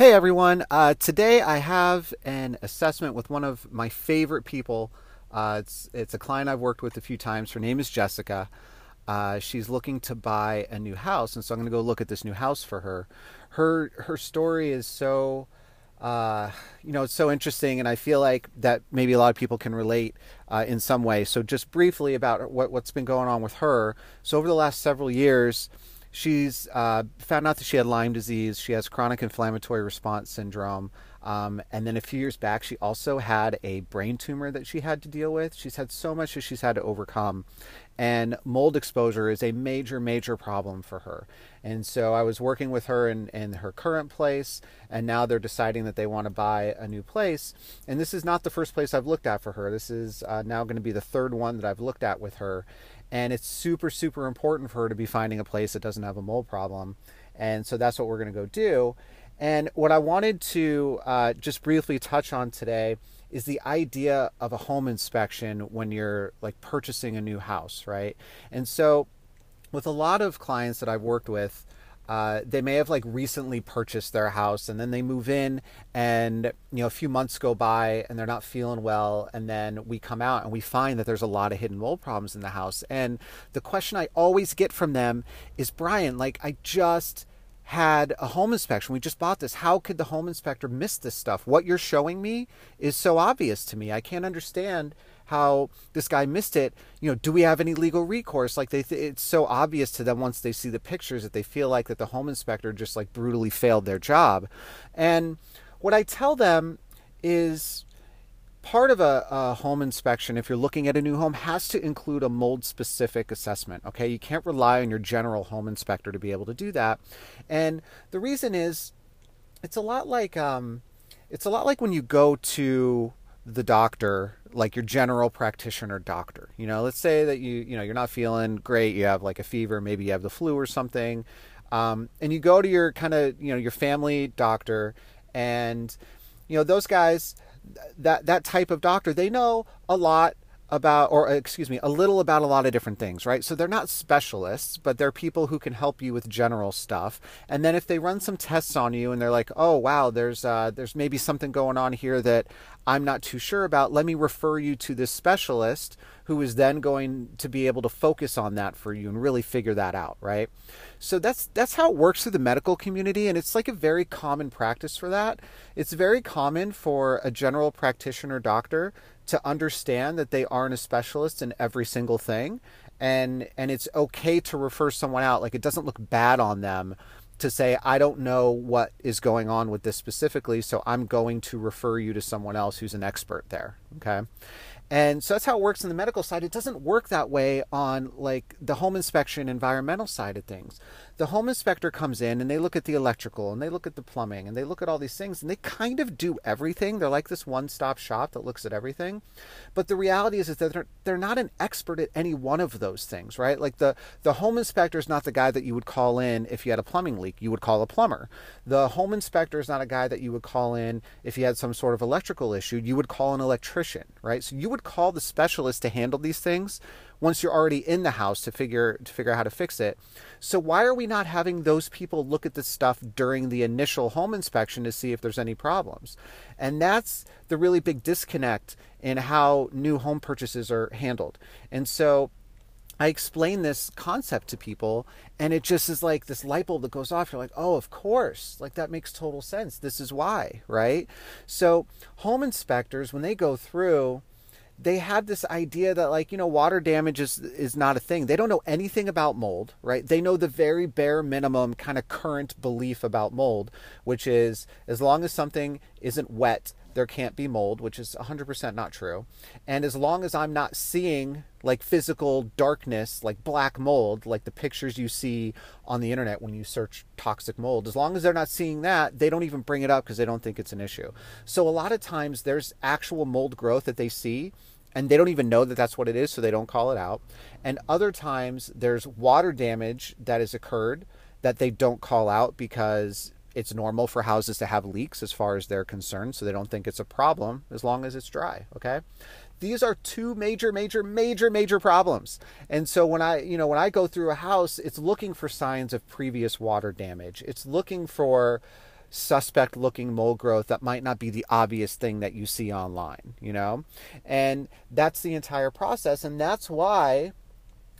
Hey everyone, uh, today I have an assessment with one of my favorite people. Uh, it's, it's a client I've worked with a few times. Her name is Jessica. Uh, she's looking to buy a new house, and so I'm going to go look at this new house for her. Her her story is so, uh, you know, it's so interesting, and I feel like that maybe a lot of people can relate uh, in some way. So just briefly about what what's been going on with her. So over the last several years she's uh, found out that she had Lyme disease. She has chronic inflammatory response syndrome. Um, and then a few years back, she also had a brain tumor that she had to deal with. She's had so much that she's had to overcome. And mold exposure is a major, major problem for her. And so I was working with her in, in her current place, and now they're deciding that they want to buy a new place. And this is not the first place I've looked at for her. This is uh, now going to be the third one that I've looked at with her and it's super super important for her to be finding a place that doesn't have a mold problem. And so that's what we're going to go do. And what i wanted to uh, just briefly touch on today is the idea of a home inspection when you're like purchasing a new house right? And so with a lot of clients that i've worked with uh, they may have like recently purchased their house and then they move in and you know a few months go by and they're not feeling well and then we come out and we find that there's a lot of hidden mold problems in the house and the question i always get from them is brian like i just had a home inspection. We just bought this. How could the home inspector miss this stuff? What you're showing me is so obvious to me. I can't understand how this guy missed it. You know, do we have any legal recourse? Like they, th- it's so obvious to them once they see the pictures that they feel like that the home inspector just like brutally failed their job. And what I tell them is part of a, a, home inspection, if you're looking at a new home, has to include a mold specific assessment. Okay, you can't rely on your general home inspector to be able to do that. And the reason is, it's a lot like um, it's a lot like when you go to the doctor like your general practitioner doctor. You know, let's say that you you know you're not feeling great, you have like a fever, maybe you have the flu or something, um, and you go to your kind of you know your family doctor, and you know those guys, that that type of doctor, they know a lot about, or excuse me, a little about a lot of different things, right? So they're not specialists, but they're people who can help you with general stuff. And then if they run some tests on you and they're like, oh wow, there's uh, there's maybe something going on here that I'm not too sure about, let me refer you to this specialist who is then going to be able to focus on that for you and really figure that out, right? So that's that's how it works through the medical community and it's like a very common practice for that. It's very common for a general practitioner doctor to understand that they aren't a specialist in every single thing and and it's okay to refer someone out. Like it doesn't look bad on them to say I don't know what is going on with this specifically so I'm going to refer you to someone else who's an expert there okay and so that's how it works in the medical side. It doesn't work that way on like the home inspection environmental side of things. The home inspector comes in and they look at the electrical and they look at the plumbing and they look at all these things and they kind of do everything. They're like this one-stop shop that looks at everything. But the reality is, is that they're, they're not an expert at any one of those things, right? Like the, the home inspector is not the guy that you would call in if you had a plumbing leak. You would call a plumber. The home inspector is not a guy that you would call in if you had some sort of electrical issue. You would call an electrician, right? So you would call the specialist to handle these things once you're already in the house to figure to figure out how to fix it. So why are we not having those people look at the stuff during the initial home inspection to see if there's any problems? And that's the really big disconnect in how new home purchases are handled. And so I explain this concept to people, and it just is like this light bulb that goes off. You're like, oh, of course. Like, that makes total sense. This is why, right? So, home inspectors, when they go through, they have this idea that like you know water damage is is not a thing they don't know anything about mold right they know the very bare minimum kind of current belief about mold which is as long as something isn't wet there can't be mold, which is 100% not true. And as long as I'm not seeing like physical darkness, like black mold, like the pictures you see on the internet when you search toxic mold, as long as they're not seeing that, they don't even bring it up because they don't think it's an issue. So a lot of times there's actual mold growth that they see and they don't even know that that's what it is, so they don't call it out. And other times there's water damage that has occurred that they don't call out because it's normal for houses to have leaks as far as they're concerned, so they don't think it's a problem as long as it's dry. Okay. These are two major, major, major, major problems. And so when I, you know, when I go through a house, it's looking for signs of previous water damage. It's looking for suspect looking mold growth that might not be the obvious thing that you see online, you know? And that's the entire process. And that's why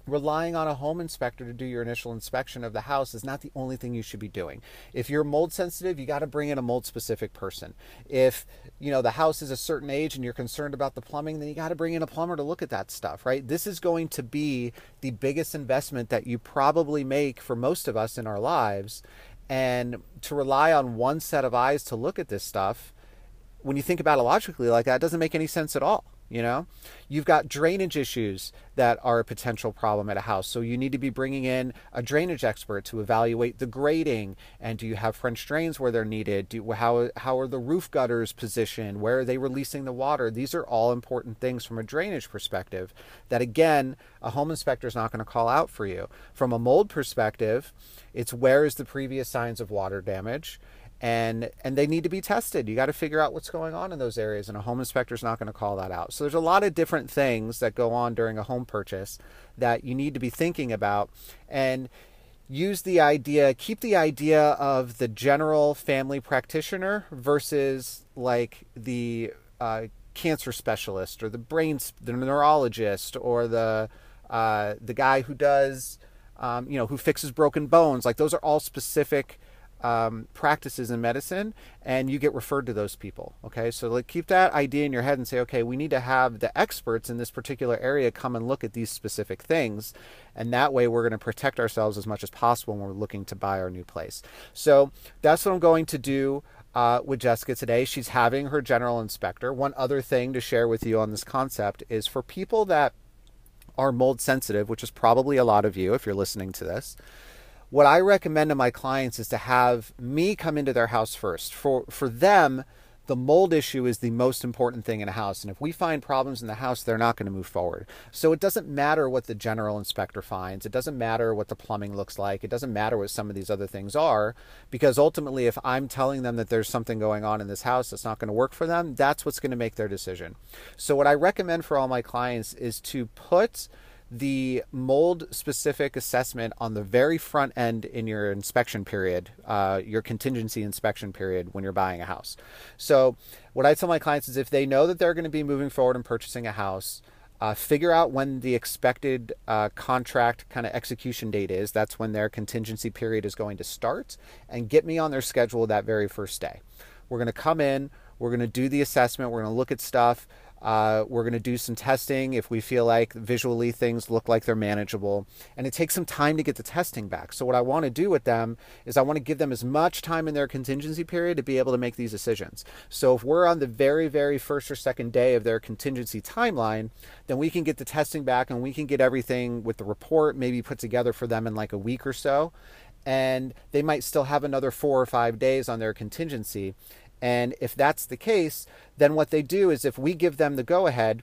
relying on a home inspector to do your initial inspection of the house is not the only thing you should be doing. If you're mold sensitive, you got to bring in a mold specific person. If, you know, the house is a certain age and you're concerned about the plumbing, then you got to bring in a plumber to look at that stuff, right? This is going to be the biggest investment that you probably make for most of us in our lives. And to rely on one set of eyes to look at this stuff, when you think about it logically like that, doesn't make any sense at all you know? You've got drainage issues that are a potential problem at a house so you need to be bringing in a drainage expert to evaluate the grading and do you have french drains where they're needed? Do how how are the roof gutters positioned? Where are they releasing the water? These are all important things from a drainage perspective that again a home inspector is not going to call out for you. From a mold perspective it's where is the previous signs of water damage and and they need to be tested. You got to figure out what's going on in those areas, and a home inspector is not going to call that out. So there's a lot of different things that go on during a home purchase that you need to be thinking about, and use the idea, keep the idea of the general family practitioner versus like the uh, cancer specialist or the brain, the neurologist or the uh, the guy who does, um, you know, who fixes broken bones. Like those are all specific um, practices in medicine and you get referred to those people okay so like keep that idea in your head and say okay we need to have the experts in this particular area come and look at these specific things and that way we're going to protect ourselves as much as possible when we're looking to buy our new place so that's what i'm going to do uh, with Jessica today. She's having her general inspector. One other thing to share with you on this concept is for people that are mold sensitive, which is probably a lot of you if you're listening to this what I recommend to my clients is to have me come into their house first. For for them, the mold issue is the most important thing in a house. And if we find problems in the house, they're not going to move forward. So it doesn't matter what the general inspector finds. It doesn't matter what the plumbing looks like. It doesn't matter what some of these other things are. Because ultimately, if I'm telling them that there's something going on in this house that's not going to work for them, that's what's going to make their decision. So what I recommend for all my clients is to put the mold specific assessment on the very front end in your inspection period, uh, your contingency inspection period when you're buying a house. So, what I tell my clients is if they know that they're going to be moving forward and purchasing a house, uh, figure out when the expected uh, contract kind of execution date is. That's when their contingency period is going to start, and get me on their schedule that very first day. We're going to come in, we're going to do the assessment, we're going to look at stuff. Uh, we're going to do some testing if we feel like visually things look like they're manageable. And it takes some time to get the testing back. So, what I want to do with them is I want to give them as much time in their contingency period to be able to make these decisions. So, if we're on the very, very first or second day of their contingency timeline, then we can get the testing back and we can get everything with the report maybe put together for them in like a week or so. And they might still have another four or five days on their contingency. And if that's the case, then what they do is if we give them the go ahead,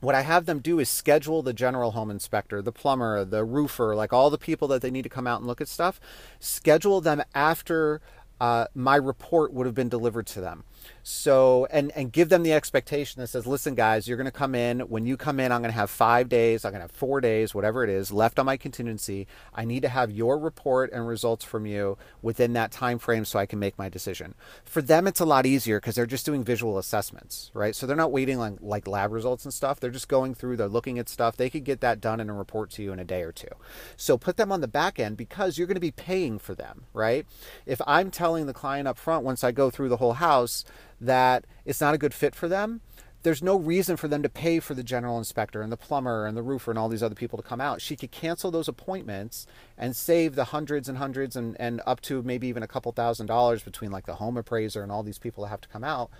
what I have them do is schedule the general home inspector, the plumber, the roofer, like all the people that they need to come out and look at stuff, schedule them after uh, my report would have been delivered to them. So, and, and give them the expectation that says, listen, guys, you're going to come in. When you come in, I'm going to have five days, I'm going to have four days, whatever it is, left on my contingency. I need to have your report and results from you within that time frame so I can make my decision. For them, it's a lot easier because they're just doing visual assessments, right? So they're not waiting on like lab results and stuff. They're just going through, they're looking at stuff. They could get that done and a report to you in a day or two. So put them on the back end because you're going to be paying for them, right? If I'm telling the client up front once I go through the whole house, that it's not a good fit for them, there's no reason for them to pay for the general inspector and the plumber and the roofer and all these other people to come out. She could cancel those appointments and save the hundreds and hundreds and, and up to maybe even a couple thousand dollars between like the home appraiser and all these people that have to come out.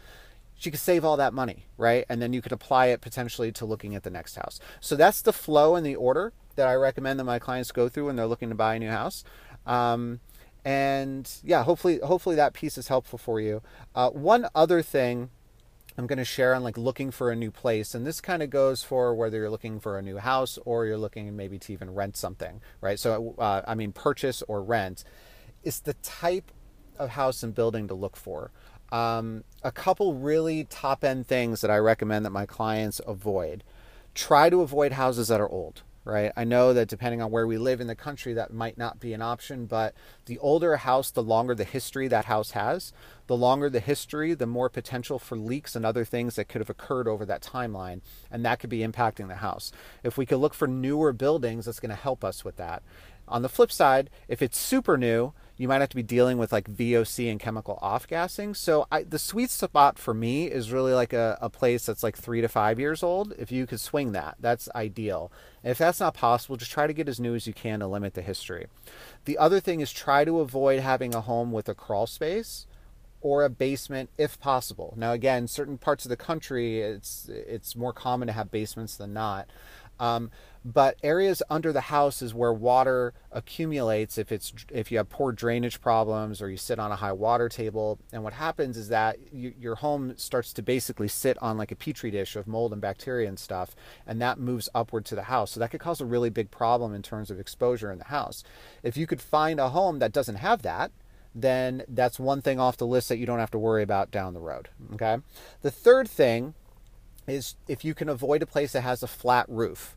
she could save all that money, right? And then you could apply it potentially to looking at the next house. So that's the flow and the order that I recommend that my clients go through when they're looking to buy a new house. Um, and yeah, hopefully, hopefully that piece is helpful for you. Uh, one other thing I'm going to share on like looking for a new place, and this kind of goes for whether you're looking for a new house or you're looking maybe to even rent something, right? So, uh, I mean, purchase or rent, is the type of house and building to look for. Um, a couple really top end things that I recommend that my clients avoid. Try to avoid houses that are old, right? I know that depending on where we live in the country, that might not be an option, but the older a house, the longer the history that house has. The longer the history, the more potential for leaks and other things that could have occurred over that timeline, and that could be impacting the house. If we could look for newer buildings, that's going to help us with that. On the flip side, if it's super new, you might have to be dealing with like VOC and chemical off gassing. So I, the sweet spot for me is really like a, a place that's like three to five years old. If you could swing that, that's ideal. And if that's not possible, just try to get as new as you can to limit the history. The other thing is try to avoid having a home with a crawl space or a basement if possible. Now again, certain parts of the country it's it's more common to have basements than not. Um, but areas under the house is where water accumulates if it's if you have poor drainage problems or you sit on a high water table. And what happens is that you, your home starts to basically sit on like a petri dish of mold and bacteria and stuff and that moves upward to the house. So that could cause a really big problem in terms of exposure in the house. If you could find a home that doesn't have that then that's one thing off the list that you don't have to worry about down the road okay? The third thing is if you can avoid a place that has a flat roof.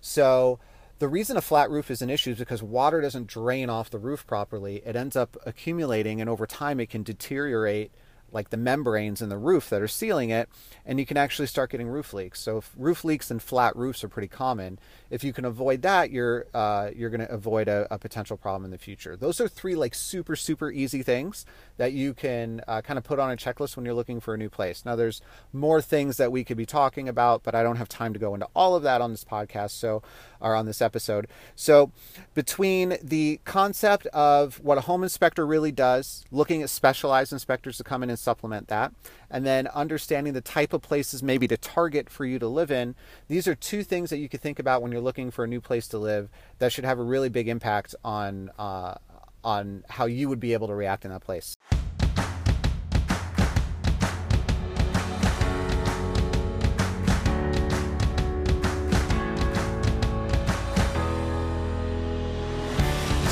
So the reason a flat roof is an issue is because water doesn't drain off the roof properly. It ends up accumulating, and over time, it can deteriorate like the membranes in the roof that are sealing it, and you can actually start getting roof leaks. So roof leaks and flat roofs are pretty common. If you can avoid that, you're uh, you're going to avoid a, a, potential problem in the future. Those are three like super super easy things that you can uh, kind of put on a checklist when you're looking for a new place. Now there's more things that we could be talking about, but I don't have time to go into all of that on this podcast. So or on this episode. So between the concept of what a home inspector really does, looking at specialized inspectors to come in and supplement that, and then understanding the type of places maybe to target for you to live in. These are two things that you could think about when you're looking for a new place to live that should have a really big impact on uh, on how you would be able to react in that place.